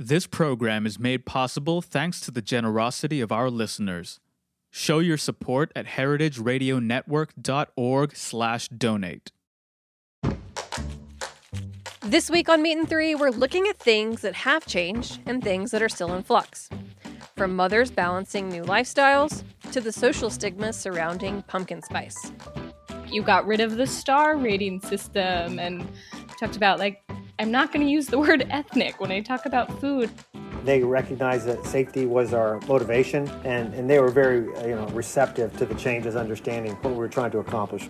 This program is made possible thanks to the generosity of our listeners. Show your support at heritageradionetwork.org/donate. This week on Meat and Three, we're looking at things that have changed and things that are still in flux. From mothers balancing new lifestyles to the social stigma surrounding pumpkin spice. You got rid of the star rating system and talked about, like, I'm not going to use the word ethnic when I talk about food. They recognized that safety was our motivation, and, and they were very uh, you know, receptive to the changes, understanding what we were trying to accomplish.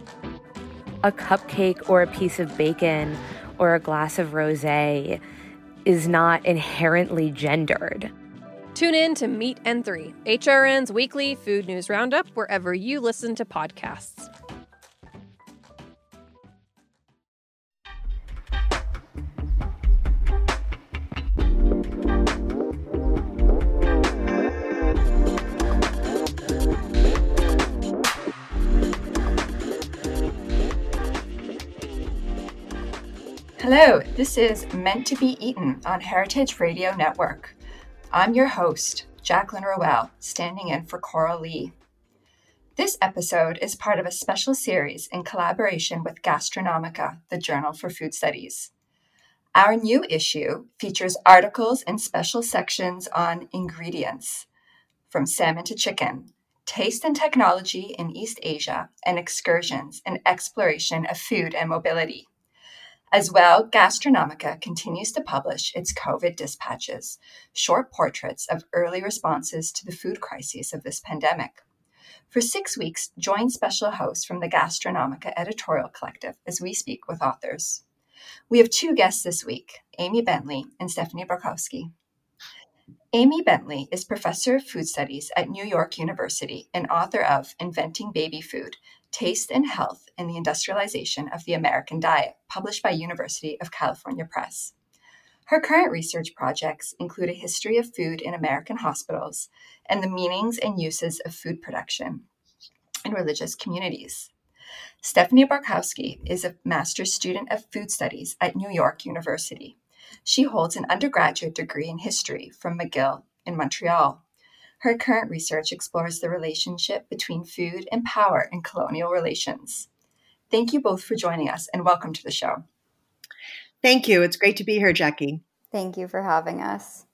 A cupcake or a piece of bacon or a glass of rose is not inherently gendered. Tune in to Meat and Three, HRN's weekly food news roundup, wherever you listen to podcasts. Hello, this is Meant to Be Eaten on Heritage Radio Network. I'm your host, Jacqueline Rowell, standing in for Coralie. This episode is part of a special series in collaboration with Gastronomica, the Journal for Food Studies. Our new issue features articles and special sections on ingredients, from salmon to chicken, taste and technology in East Asia, and excursions and exploration of food and mobility. As well, Gastronomica continues to publish its COVID dispatches, short portraits of early responses to the food crises of this pandemic. For six weeks, join special hosts from the Gastronomica editorial collective as we speak with authors. We have two guests this week Amy Bentley and Stephanie Barkowski. Amy Bentley is professor of food studies at New York University and author of Inventing Baby Food Taste and Health in the Industrialization of the American Diet, published by University of California Press. Her current research projects include a history of food in American hospitals and the meanings and uses of food production in religious communities. Stephanie Barkowski is a master's student of food studies at New York University. She holds an undergraduate degree in history from McGill in Montreal her current research explores the relationship between food and power in colonial relations. Thank you both for joining us and welcome to the show. Thank you. It's great to be here, Jackie. Thank you for having us.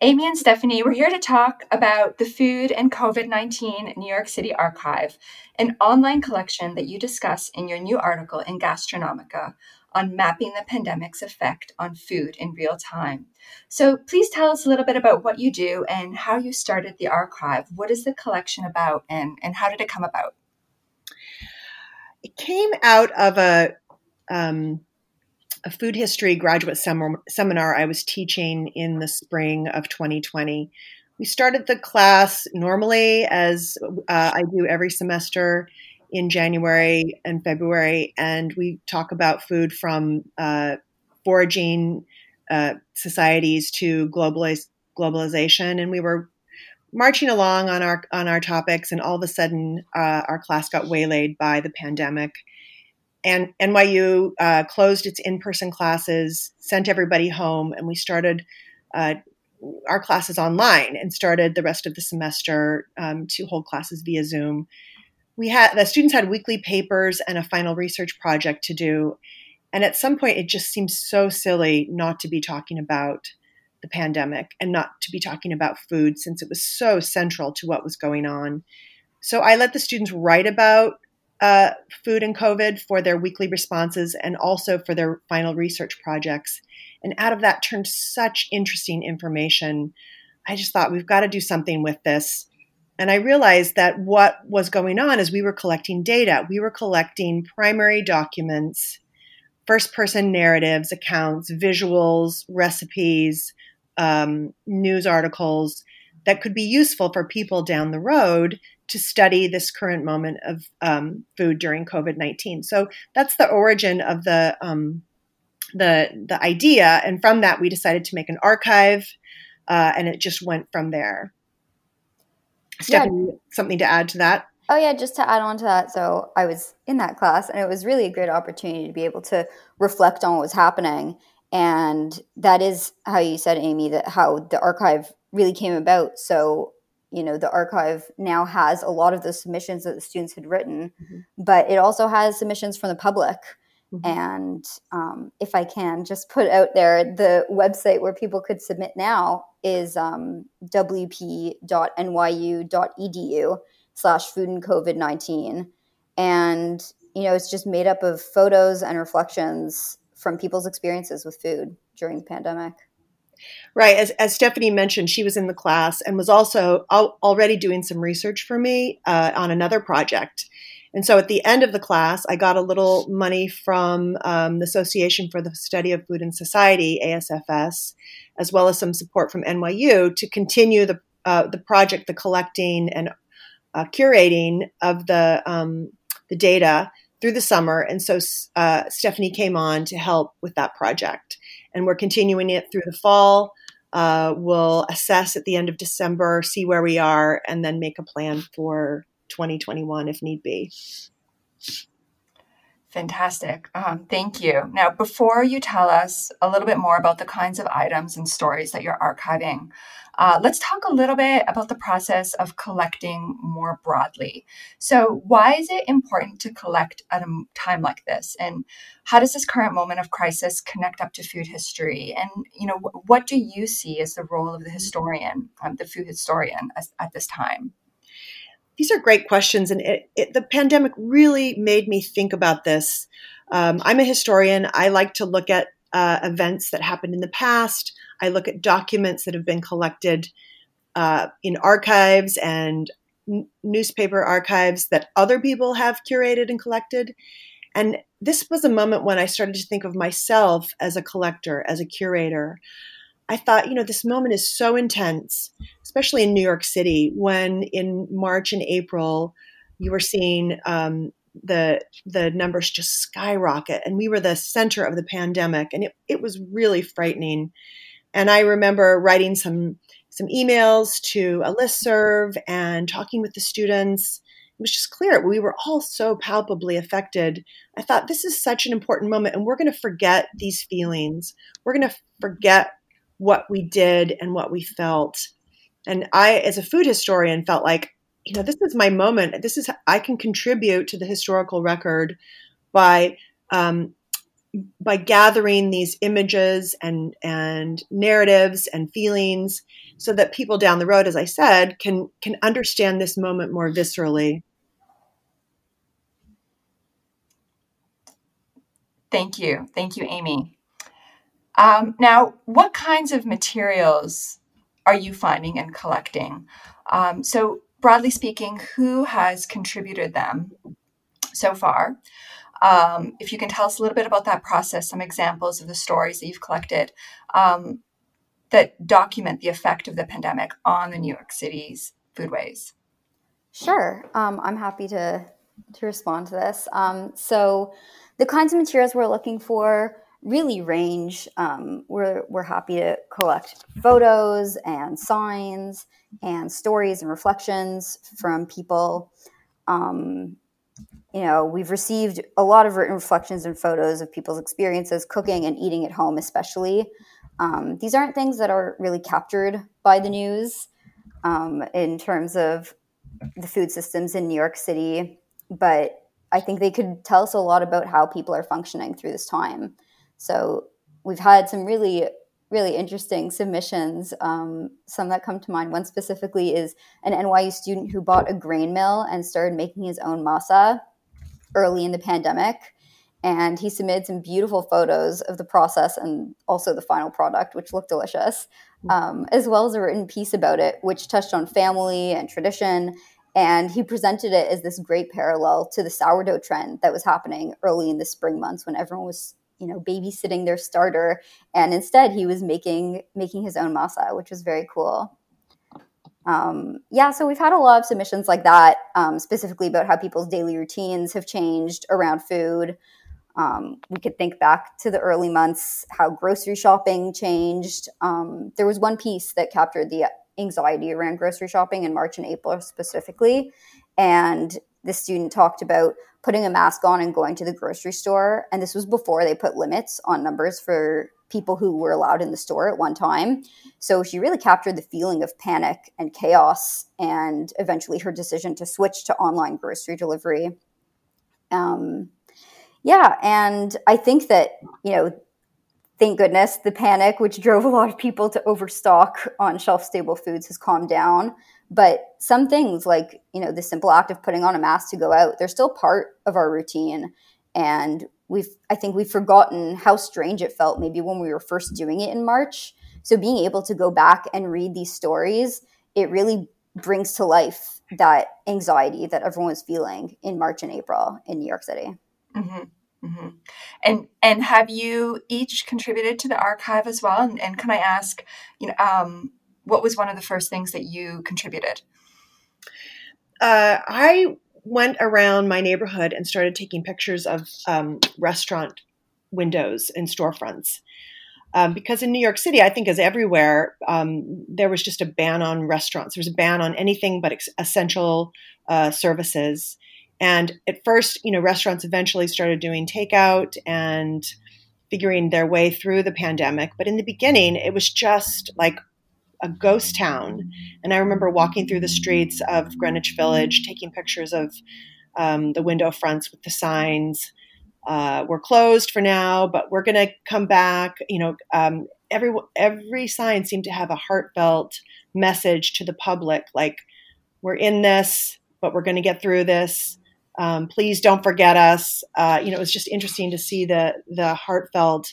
Amy and Stephanie, we're here to talk about the Food and COVID 19 New York City Archive, an online collection that you discuss in your new article in Gastronomica on mapping the pandemic's effect on food in real time. So, please tell us a little bit about what you do and how you started the archive. What is the collection about and, and how did it come about? It came out of a, um, a food history graduate sem- seminar I was teaching in the spring of 2020. We started the class normally, as uh, I do every semester in January and February, and we talk about food from uh, foraging uh, societies to globalization, and we were marching along on our on our topics, and all of a sudden, uh, our class got waylaid by the pandemic. And NYU uh, closed its in-person classes, sent everybody home, and we started uh, our classes online and started the rest of the semester um, to hold classes via Zoom we had the students had weekly papers and a final research project to do. And at some point it just seems so silly not to be talking about the pandemic and not to be talking about food since it was so central to what was going on. So i let the students write about uh, food and covid for their weekly responses and also for their final research projects. And out of that turned such interesting information. I just thought we've got to do something with this and I realized that what was going on is we were collecting data. We were collecting primary documents, first person narratives, accounts, visuals, recipes, um, news articles that could be useful for people down the road to study this current moment of um, food during COVID 19. So that's the origin of the, um, the, the idea. And from that, we decided to make an archive, uh, and it just went from there. Stephanie, yeah. something to add to that? Oh, yeah, just to add on to that. So I was in that class, and it was really a great opportunity to be able to reflect on what was happening and that is how you said, Amy, that how the archive really came about. So you know the archive now has a lot of the submissions that the students had written mm-hmm. but it also has submissions from the public mm-hmm. and um, if i can just put out there the website where people could submit now is um, wp.nyu.edu slash food and covid-19 and you know it's just made up of photos and reflections from people's experiences with food during the pandemic Right. As, as Stephanie mentioned, she was in the class and was also al- already doing some research for me uh, on another project. And so at the end of the class, I got a little money from um, the Association for the Study of Food and Society, ASFS, as well as some support from NYU to continue the, uh, the project, the collecting and uh, curating of the, um, the data through the summer. And so uh, Stephanie came on to help with that project and we're continuing it through the fall. Uh, we'll assess at the end of December, see where we are, and then make a plan for 2021 if need be. Fantastic. Um, thank you. Now, before you tell us a little bit more about the kinds of items and stories that you're archiving, uh, let's talk a little bit about the process of collecting more broadly. So, why is it important to collect at a time like this? And how does this current moment of crisis connect up to food history? And, you know, what do you see as the role of the historian, um, the food historian, as, at this time? These are great questions, and it, it, the pandemic really made me think about this. Um, I'm a historian. I like to look at uh, events that happened in the past. I look at documents that have been collected uh, in archives and n- newspaper archives that other people have curated and collected. And this was a moment when I started to think of myself as a collector, as a curator. I thought, you know, this moment is so intense, especially in New York City, when in March and April you were seeing um, the the numbers just skyrocket, and we were the center of the pandemic, and it, it was really frightening. And I remember writing some some emails to a list serve and talking with the students. It was just clear we were all so palpably affected. I thought this is such an important moment, and we're going to forget these feelings. We're going to forget what we did and what we felt. And I, as a food historian, felt like, you know, this is my moment. This is I can contribute to the historical record by um, by gathering these images and and narratives and feelings, so that people down the road, as I said, can can understand this moment more viscerally. Thank you, thank you, Amy. Um, now, what kinds of materials are you finding and collecting? Um, so, broadly speaking, who has contributed them so far? Um, if you can tell us a little bit about that process, some examples of the stories that you've collected um, that document the effect of the pandemic on the New York City's foodways. Sure, um, I'm happy to to respond to this. Um, so, the kinds of materials we're looking for really range. Um, we're, we're happy to collect photos and signs and stories and reflections from people. Um, you know, we've received a lot of written reflections and photos of people's experiences cooking and eating at home, especially. Um, these aren't things that are really captured by the news um, in terms of the food systems in New York City, but I think they could tell us a lot about how people are functioning through this time. So we've had some really, really interesting submissions. Um, some that come to mind. One specifically is an NYU student who bought a grain mill and started making his own masa early in the pandemic. And he submitted some beautiful photos of the process and also the final product, which looked delicious, um, as well as a written piece about it, which touched on family and tradition. And he presented it as this great parallel to the sourdough trend that was happening early in the spring months when everyone was you know babysitting their starter and instead he was making making his own masa which was very cool. Um, yeah so we've had a lot of submissions like that um, specifically about how people's daily routines have changed around food. Um, we could think back to the early months how grocery shopping changed. Um, there was one piece that captured the anxiety around grocery shopping in march and april specifically and the student talked about putting a mask on and going to the grocery store. And this was before they put limits on numbers for people who were allowed in the store at one time. So she really captured the feeling of panic and chaos, and eventually her decision to switch to online grocery delivery. Um, yeah, and I think that you know, thank goodness, the panic which drove a lot of people to overstock on shelf stable foods has calmed down. But some things like you know the simple act of putting on a mask to go out, they're still part of our routine, and we've I think we've forgotten how strange it felt maybe when we were first doing it in March. So being able to go back and read these stories, it really brings to life that anxiety that everyone was feeling in March and April in New York City. Mm-hmm. Mm-hmm. And and have you each contributed to the archive as well? And, and can I ask, you know, um, what was one of the first things that you contributed? Uh, I went around my neighborhood and started taking pictures of um, restaurant windows and storefronts. Um, because in New York City, I think as everywhere, um, there was just a ban on restaurants. There was a ban on anything but ex- essential uh, services. And at first, you know, restaurants eventually started doing takeout and figuring their way through the pandemic. But in the beginning, it was just like a ghost town. And I remember walking through the streets of Greenwich Village, taking pictures of um, the window fronts with the signs. Uh, we're closed for now, but we're going to come back. You know, um, every every sign seemed to have a heartfelt message to the public, like we're in this, but we're going to get through this. Um, please don't forget us. Uh, you know, it was just interesting to see the the heartfelt,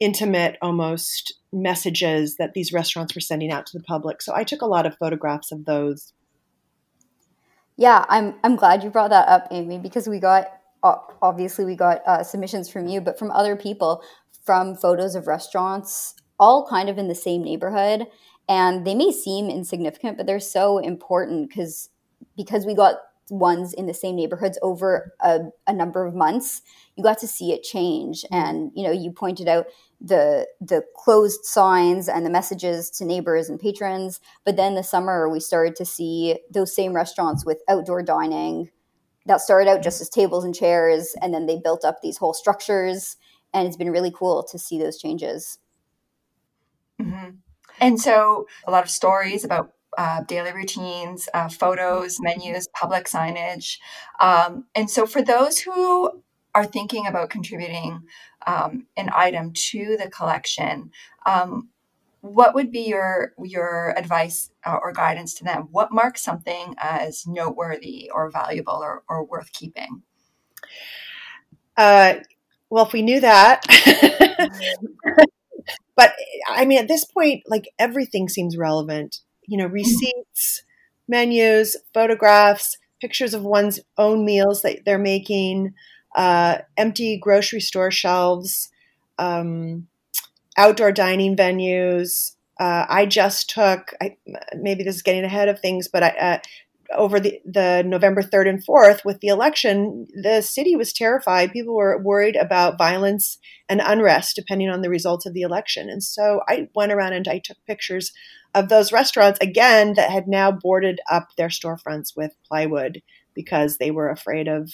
intimate, almost messages that these restaurants were sending out to the public. So I took a lot of photographs of those. Yeah, I'm I'm glad you brought that up, Amy, because we got obviously we got uh, submissions from you, but from other people from photos of restaurants, all kind of in the same neighborhood, and they may seem insignificant, but they're so important because because we got ones in the same neighborhoods over a, a number of months you got to see it change and you know you pointed out the the closed signs and the messages to neighbors and patrons but then the summer we started to see those same restaurants with outdoor dining that started out just as tables and chairs and then they built up these whole structures and it's been really cool to see those changes mm-hmm. and so a lot of stories about uh, daily routines, uh, photos, menus, public signage. Um, and so, for those who are thinking about contributing um, an item to the collection, um, what would be your your advice uh, or guidance to them? What marks something as noteworthy or valuable or, or worth keeping? Uh, well, if we knew that, but I mean, at this point, like everything seems relevant. You know, receipts, menus, photographs, pictures of one's own meals that they're making uh, empty grocery store shelves, um, outdoor dining venues. Uh, I just took, I, maybe this is getting ahead of things, but I, uh, over the, the November 3rd and 4th with the election, the city was terrified. People were worried about violence and unrest depending on the results of the election. And so I went around and I took pictures of those restaurants, again, that had now boarded up their storefronts with plywood because they were afraid of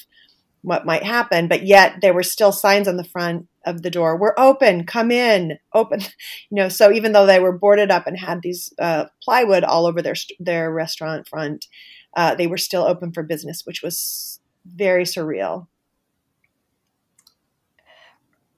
what might happen, but yet there were still signs on the front of the door. We're open. Come in. Open. You know so even though they were boarded up and had these uh, plywood all over their their restaurant front uh, they were still open for business which was very surreal.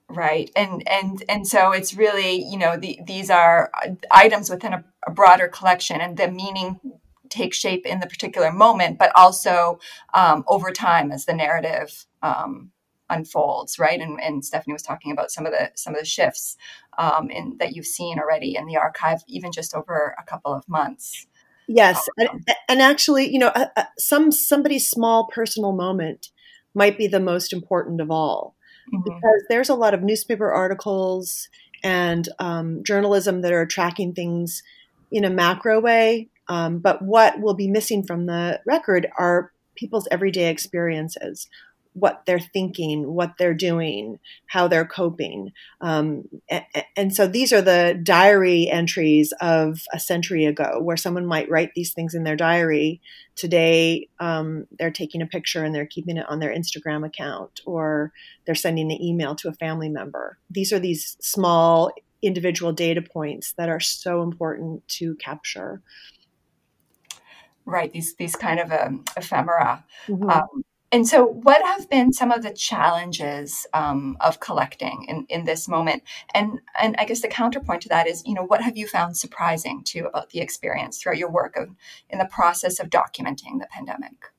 Right. And and and so it's really you know the, these are items within a, a broader collection and the meaning take shape in the particular moment, but also um, over time as the narrative um, unfolds, right? And, and, Stephanie was talking about some of the some of the shifts um, in, that you've seen already in the archive, even just over a couple of months. Yes, and, and actually, you know, uh, uh, some somebody's small personal moment might be the most important of all, mm-hmm. because there's a lot of newspaper articles and um, journalism that are tracking things in a macro way um, but what will be missing from the record are people's everyday experiences. what they're thinking, what they're doing, how they're coping. Um, and, and, so these are the diary entries of a century ago, where someone might write these things in their diary. Today, um, they're taking a picture and they're keeping it on their Instagram account, or they're sending an email to a family member. These are these small individual data points that are so important to capture. Right, these these kind of um, ephemera. Mm-hmm. Um, and so, what have been some of the challenges um, of collecting in, in this moment? And and I guess the counterpoint to that is, you know, what have you found surprising too about the experience throughout your work of in the process of documenting the pandemic?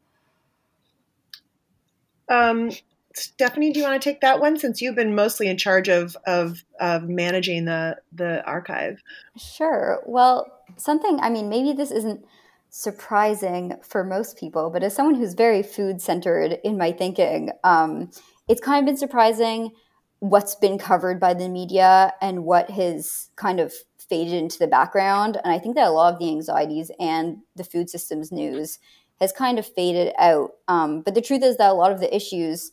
Um, Stephanie, do you want to take that one since you've been mostly in charge of of, of managing the the archive? Sure. Well, something. I mean, maybe this isn't surprising for most people, but as someone who's very food centered in my thinking, um, it's kind of been surprising what's been covered by the media and what has kind of faded into the background. And I think that a lot of the anxieties and the food systems news has kind of faded out. Um, but the truth is that a lot of the issues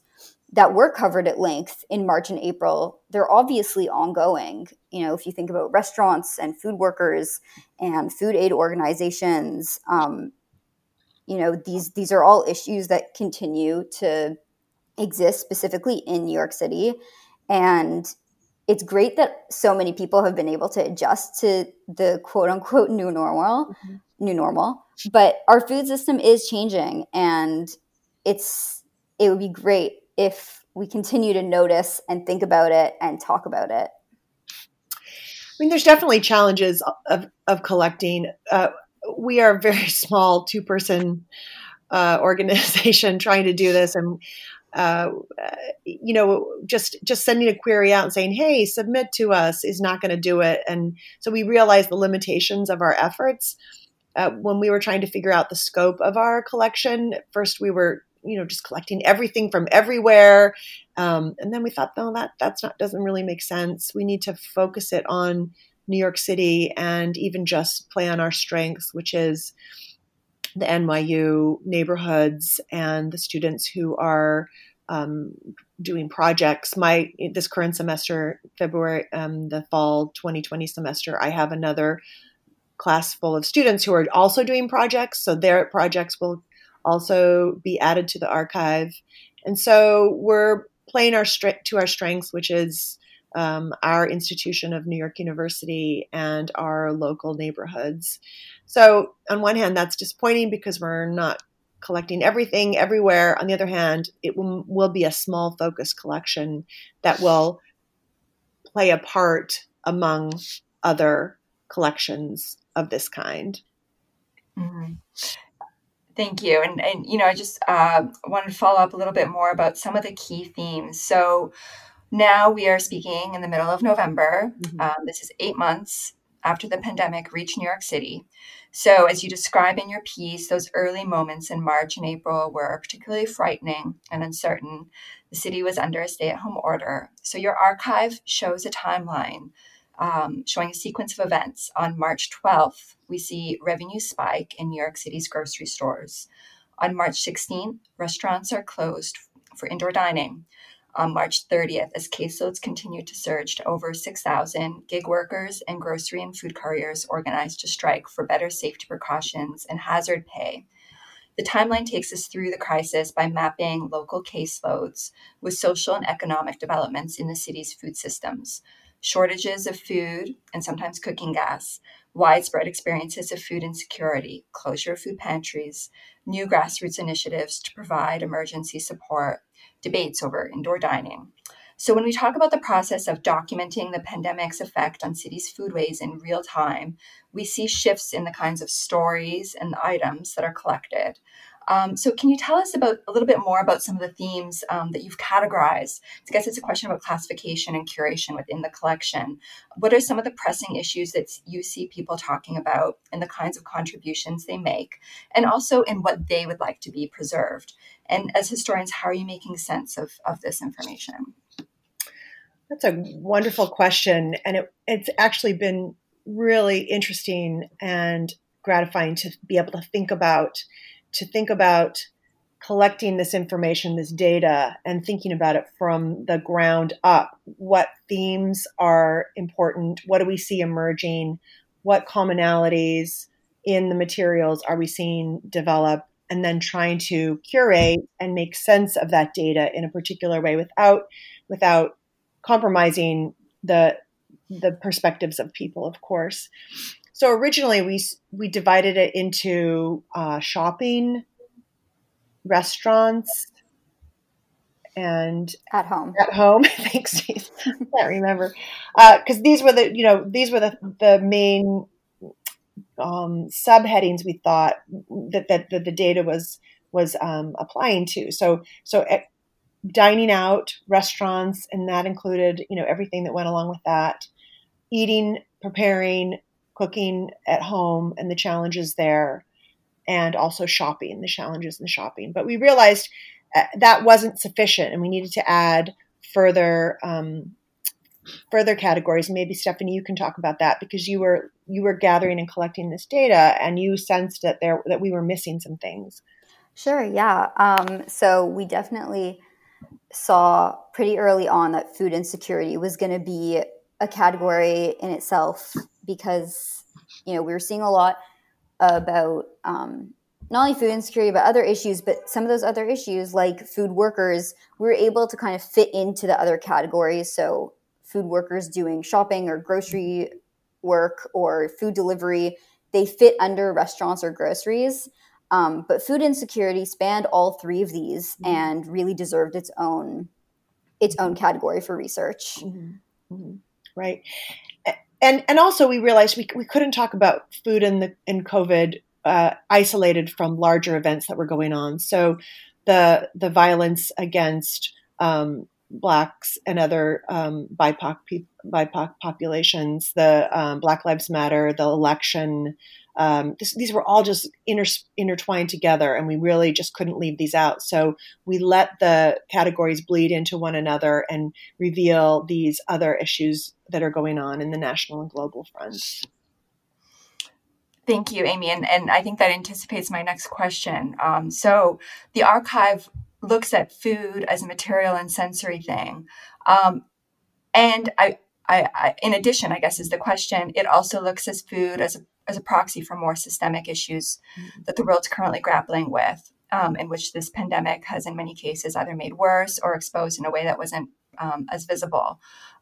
that were covered at length in March and April, they're obviously ongoing. You know, if you think about restaurants and food workers and food aid organizations, um, you know, these these are all issues that continue to exist specifically in New York City. And it's great that so many people have been able to adjust to the quote unquote new normal, mm-hmm. new normal. But our food system is changing and it's it would be great if we continue to notice and think about it and talk about it? I mean, there's definitely challenges of, of collecting. Uh, we are a very small two person uh, organization trying to do this. And, uh, you know, just, just sending a query out and saying, hey, submit to us is not going to do it. And so we realized the limitations of our efforts. Uh, when we were trying to figure out the scope of our collection, first we were you know just collecting everything from everywhere. Um, and then we thought no that that's not doesn't really make sense. We need to focus it on new york city and even just play on our strengths which is the nyu neighborhoods and the students who are um, doing projects. My this current semester february um, the fall 2020 semester i have another class full of students who are also doing projects. So their projects will also be added to the archive. And so we're playing our to our strengths, which is um, our institution of New York University and our local neighborhoods. So on one hand, that's disappointing because we're not collecting everything everywhere. On the other hand, it will, will be a small focus collection that will play a part among other collections of this kind. Mm-hmm. Thank you. And, and you know, I just uh, wanted to follow up a little bit more about some of the key themes. So now we are speaking in the middle of November. Mm-hmm. Um, this is eight months after the pandemic reached New York City. So, as you describe in your piece, those early moments in March and April were particularly frightening and uncertain. The city was under a stay at home order. So, your archive shows a timeline um, showing a sequence of events. On March 12th, we see revenue spike in New York City's grocery stores. On March 16th, restaurants are closed for indoor dining. On March 30th, as caseloads continue to surge to over 6,000, gig workers and grocery and food couriers organized to strike for better safety precautions and hazard pay. The timeline takes us through the crisis by mapping local caseloads with social and economic developments in the city's food systems shortages of food and sometimes cooking gas, widespread experiences of food insecurity, closure of food pantries, new grassroots initiatives to provide emergency support, debates over indoor dining. So, when we talk about the process of documenting the pandemic's effect on cities' foodways in real time, we see shifts in the kinds of stories and items that are collected. Um, so, can you tell us about a little bit more about some of the themes um, that you've categorized? I guess it's a question about classification and curation within the collection. What are some of the pressing issues that you see people talking about and the kinds of contributions they make, and also in what they would like to be preserved? And as historians, how are you making sense of, of this information? That's a wonderful question. And it, it's actually been really interesting and gratifying to be able to think about to think about collecting this information, this data, and thinking about it from the ground up. What themes are important? What do we see emerging? What commonalities in the materials are we seeing develop? And then trying to curate and make sense of that data in a particular way without without compromising the the perspectives of people, of course. So originally we we divided it into uh, shopping, restaurants, and at home. At home, thanks. I can't remember because uh, these were the you know these were the the main um, subheadings we thought that, that, that the data was was um, applying to. So so eh, dining out, restaurants, and that included you know everything that went along with that, eating, preparing, cooking at home and the challenges there, and also shopping, the challenges in shopping. But we realized uh, that wasn't sufficient, and we needed to add further um, further categories. Maybe Stephanie, you can talk about that because you were you were gathering and collecting this data, and you sensed that there that we were missing some things. Sure. Yeah. Um, so we definitely saw pretty early on that food insecurity was going to be a category in itself because you know we were seeing a lot about um, not only food insecurity but other issues but some of those other issues like food workers we were able to kind of fit into the other categories so food workers doing shopping or grocery work or food delivery they fit under restaurants or groceries um, but food insecurity spanned all three of these mm-hmm. and really deserved its own its own category for research mm-hmm. Mm-hmm. Right and and also we realized we, we couldn't talk about food in the in COVID uh, isolated from larger events that were going on. So the the violence against um, blacks and other um, BIPOC BIPOC populations, the um, Black Lives Matter, the election, um, this, these were all just inter, intertwined together, and we really just couldn't leave these out. So we let the categories bleed into one another and reveal these other issues that are going on in the national and global fronts. Thank you, Amy. And, and I think that anticipates my next question. Um, so the archive looks at food as a material and sensory thing. Um, and I, I, I, in addition, I guess is the question, it also looks as food as a as a proxy for more systemic issues mm-hmm. that the world's currently grappling with, um, in which this pandemic has, in many cases, either made worse or exposed in a way that wasn't um, as visible.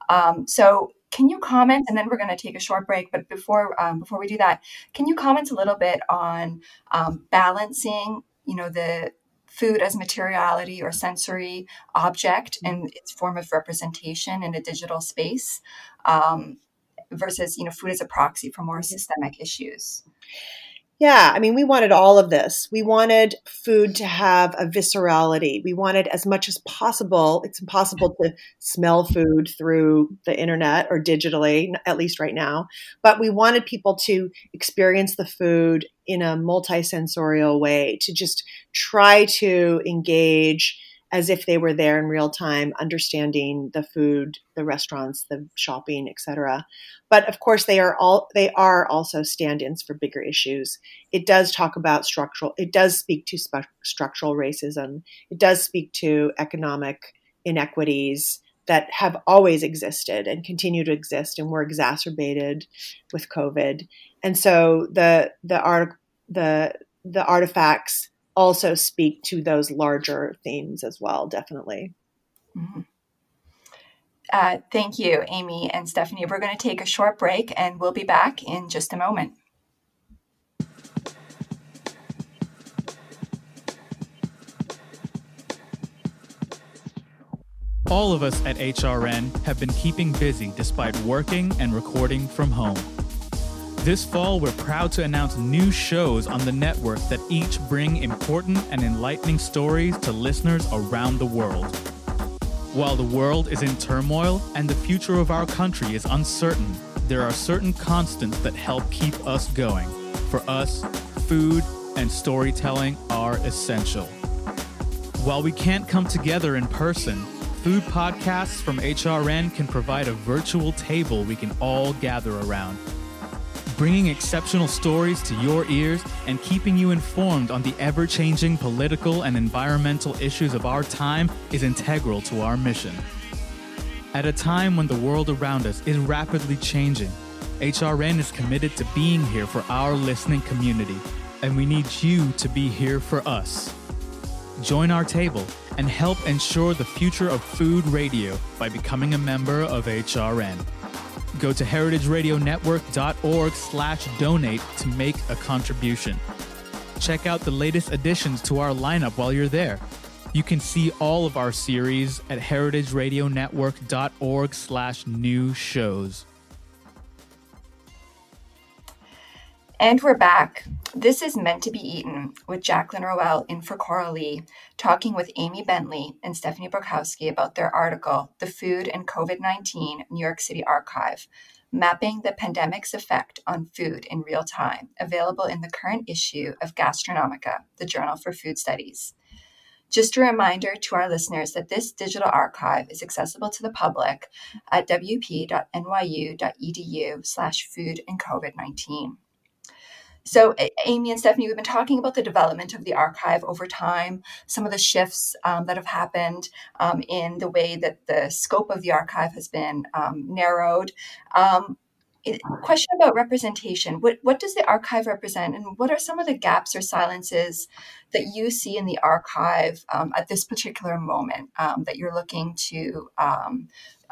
Um, so, can you comment? And then we're going to take a short break. But before um, before we do that, can you comment a little bit on um, balancing, you know, the food as materiality or sensory object and its form of representation in a digital space um, versus you know food as a proxy for more systemic issues. Yeah i mean we wanted all of this. We wanted food to have a viscerality. We wanted as much as possible it's impossible to smell food through the internet or digitally at least right now but we wanted people to experience the food in a multisensorial way to just try to engage as if they were there in real time, understanding the food, the restaurants, the shopping, etc. But of course, they are all they are also stand-ins for bigger issues. It does talk about structural. It does speak to spe- structural racism. It does speak to economic inequities that have always existed and continue to exist and were exacerbated with COVID. And so the the art the the artifacts also speak to those larger themes as well, definitely. Mm-hmm. Uh, thank you, Amy and Stephanie. We're going to take a short break and we'll be back in just a moment. All of us at HRN have been keeping busy despite working and recording from home. This fall, we're proud to announce new shows on the network that each bring important and enlightening stories to listeners around the world. While the world is in turmoil and the future of our country is uncertain, there are certain constants that help keep us going. For us, food and storytelling are essential. While we can't come together in person, food podcasts from HRN can provide a virtual table we can all gather around bringing exceptional stories to your ears and keeping you informed on the ever changing political and environmental issues of our time is integral to our mission. At a time when the world around us is rapidly changing, HRN is committed to being here for our listening community, and we need you to be here for us. Join our table and help ensure the future of food radio by becoming a member of HRN. Go to heritageradionetwork.org slash donate to make a contribution. Check out the latest additions to our lineup while you're there. You can see all of our series at heritageradionetwork.org slash new shows. And we're back. This is Meant to Be Eaten with Jacqueline Rowell in for Coralie, talking with Amy Bentley and Stephanie Brokowski about their article, The Food and COVID 19 New York City Archive Mapping the Pandemic's Effect on Food in Real Time, available in the current issue of Gastronomica, the Journal for Food Studies. Just a reminder to our listeners that this digital archive is accessible to the public at wp.nyu.edu slash food and COVID-19. So, Amy and Stephanie, we've been talking about the development of the archive over time, some of the shifts um, that have happened um, in the way that the scope of the archive has been um, narrowed. Um, question about representation what, what does the archive represent, and what are some of the gaps or silences that you see in the archive um, at this particular moment um, that you're looking to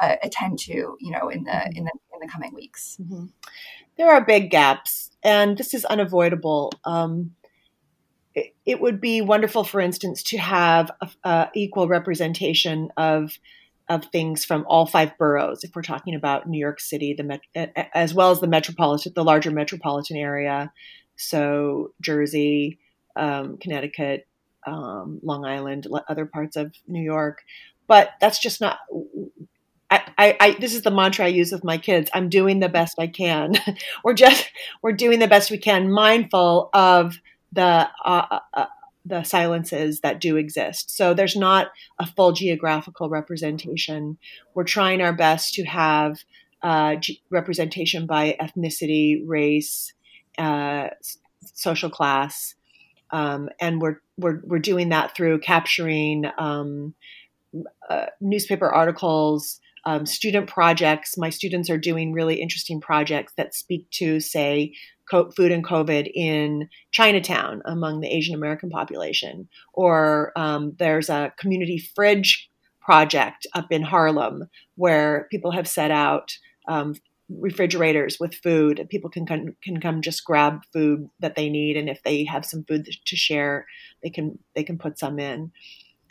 uh, attend to, you know, in the mm-hmm. in the in the coming weeks? Mm-hmm. There are big gaps and this is unavoidable. Um, it, it, would be wonderful, for instance, to have a, a equal representation of of things from all five boroughs. If we're talking about New York City, the met- as well as the metropolitan, the larger metropolitan area, so Jersey, um, Connecticut, um, Long Island, other parts of New York. But that's just not I, I, this is the mantra I use with my kids. I'm doing the best I can. we're just we're doing the best we can, mindful of the uh, uh, uh, the silences that do exist. So there's not a full geographical representation. We're trying our best to have uh, g- representation by ethnicity, race, uh, social class, um, and we're we're we're doing that through capturing um, uh, newspaper articles um, student projects. My students are doing really interesting projects that speak to, say, food and COVID in Chinatown among the Asian American population. Or um, there's a community fridge project up in Harlem where people have set out um, refrigerators with food. People can can come just grab food that they need, and if they have some food to share, they can they can put some in.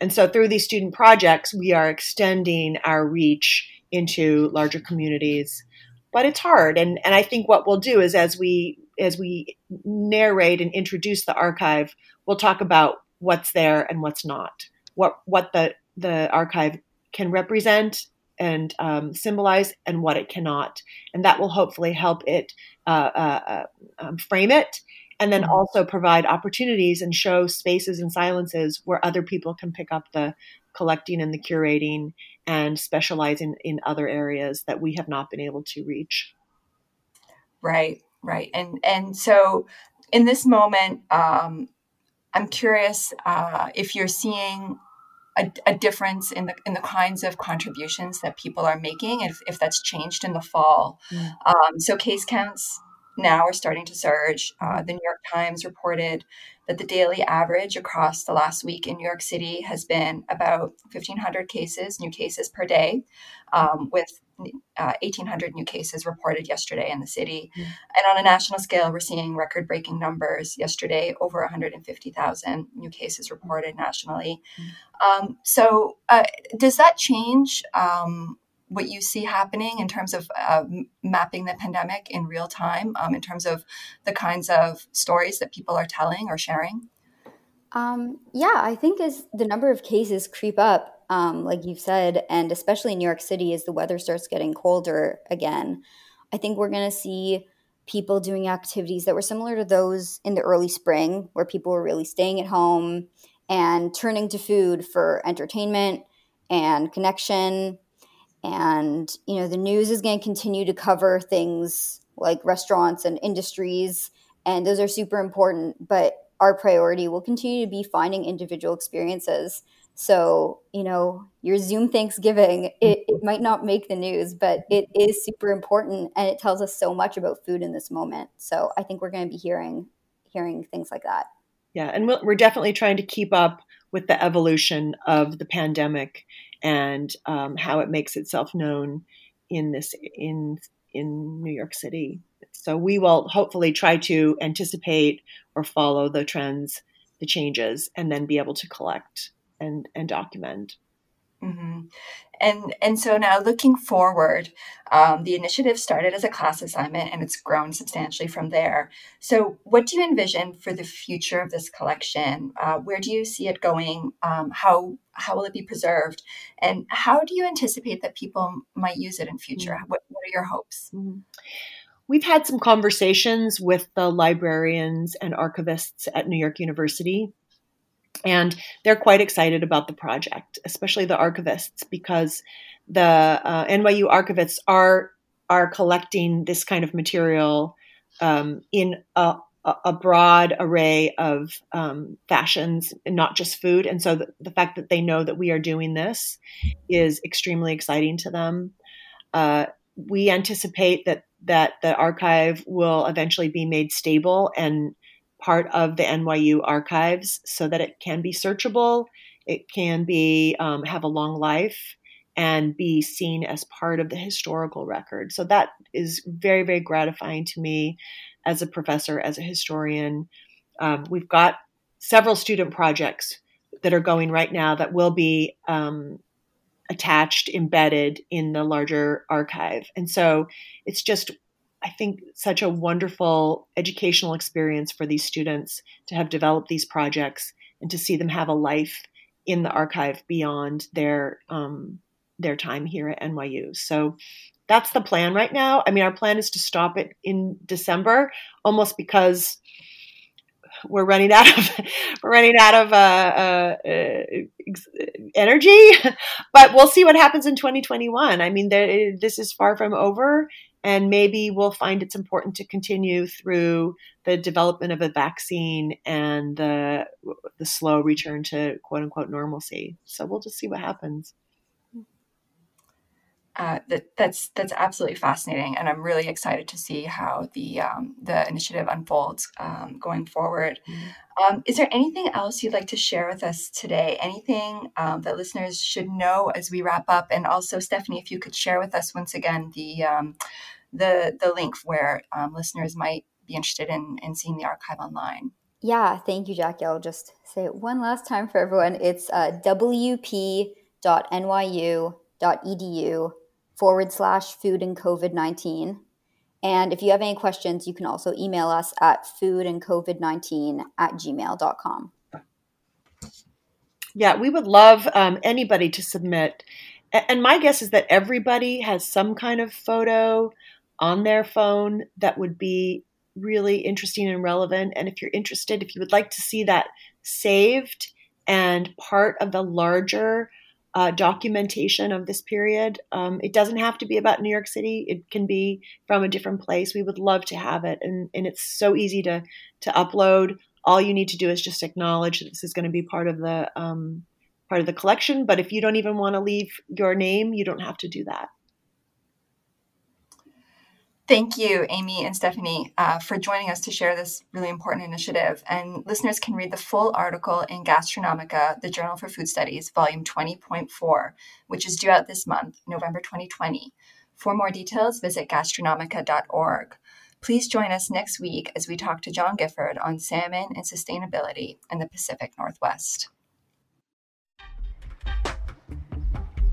And so through these student projects, we are extending our reach into larger communities. But it's hard. And, and I think what we'll do is as we as we narrate and introduce the archive, we'll talk about what's there and what's not. What what the the archive can represent and um, symbolize and what it cannot. And that will hopefully help it uh, uh, uh um, frame it and then mm-hmm. also provide opportunities and show spaces and silences where other people can pick up the collecting and the curating and specialize in, in other areas that we have not been able to reach. Right, right. And and so in this moment, um, I'm curious uh, if you're seeing a, a, difference in the in the kinds of contributions that people are making, if, if that's changed in the fall. Mm. Um, so case counts now are starting to surge. Uh, the New York Times reported that the daily average across the last week in New York City has been about 1,500 cases, new cases per day, um, with uh, 1,800 new cases reported yesterday in the city. Mm-hmm. And on a national scale, we're seeing record breaking numbers. Yesterday, over 150,000 new cases reported nationally. Mm-hmm. Um, so, uh, does that change? Um, what you see happening in terms of uh, mapping the pandemic in real time, um, in terms of the kinds of stories that people are telling or sharing? Um, yeah, I think as the number of cases creep up, um, like you've said, and especially in New York City as the weather starts getting colder again, I think we're going to see people doing activities that were similar to those in the early spring, where people were really staying at home and turning to food for entertainment and connection and, you know, the news is going to continue to cover things like restaurants and industries, and those are super important. But our priority will continue to be finding individual experiences. So, you know, your Zoom Thanksgiving, it, it might not make the news, but it is super important and it tells us so much about food in this moment. So I think we're going to be hearing hearing things like that. Yeah, and we're definitely trying to keep up with the evolution of the pandemic and um, how it makes itself known in this in in New York City. So we will hopefully try to anticipate or follow the trends, the changes, and then be able to collect and and document. Mm-hmm. And and so now looking forward, um, the initiative started as a class assignment and it's grown substantially from there. So, what do you envision for the future of this collection? Uh, where do you see it going? Um, how how will it be preserved? And how do you anticipate that people might use it in future? Mm-hmm. What what are your hopes? Mm-hmm. We've had some conversations with the librarians and archivists at New York University and they're quite excited about the project, especially the archivists, because the uh, NYU archivists are are collecting this kind of material um, in a, a, broad array of um, fashions, not just food. And so the, the, fact that they know that we are doing this is extremely exciting to them. Uh, we anticipate that that the archive will eventually be made stable and part of the NYU archives so that it can be searchable, it can be um, have a long life, and be seen as part of the historical record. So that is very very gratifying to me as a professor, as a historian. Um, we've got several student projects that are going right now that will be um, attached, embedded in the larger archive. And so it's just I think, such a wonderful educational experience for these students to have developed these projects and to see them have a life in the archive beyond their um, their time here at NYU. So that's the plan right now. I mean, our plan is to stop it in December, almost because we're running out of we're running out of uh, uh, uh, energy. but we'll see what happens in 2021. I mean, there, this is far from over, and maybe we'll find it's important to continue through the development of a vaccine and the the slow return to quote unquote normalcy. So we'll just see what happens. Uh, that, that's that's absolutely fascinating, and I'm really excited to see how the um, the initiative unfolds um, going forward. Mm-hmm. Um, is there anything else you'd like to share with us today? Anything um, that listeners should know as we wrap up? And also, Stephanie, if you could share with us once again the um, the the link where um, listeners might be interested in in seeing the archive online. Yeah, thank you, Jackie. I'll just say it one last time for everyone. It's uh, wp.nyu.edu forward slash food and COVID 19. And if you have any questions, you can also email us at foodandcovid19 at gmail.com. Yeah, we would love um, anybody to submit. And my guess is that everybody has some kind of photo on their phone that would be really interesting and relevant. And if you're interested, if you would like to see that saved and part of the larger uh, documentation of this period. Um, it doesn't have to be about New York City. It can be from a different place. We would love to have it, and and it's so easy to to upload. All you need to do is just acknowledge that this is going to be part of the um, part of the collection. But if you don't even want to leave your name, you don't have to do that. Thank you, Amy and Stephanie, uh, for joining us to share this really important initiative. And listeners can read the full article in Gastronomica, the Journal for Food Studies, volume 20.4, which is due out this month, November 2020. For more details, visit gastronomica.org. Please join us next week as we talk to John Gifford on salmon and sustainability in the Pacific Northwest.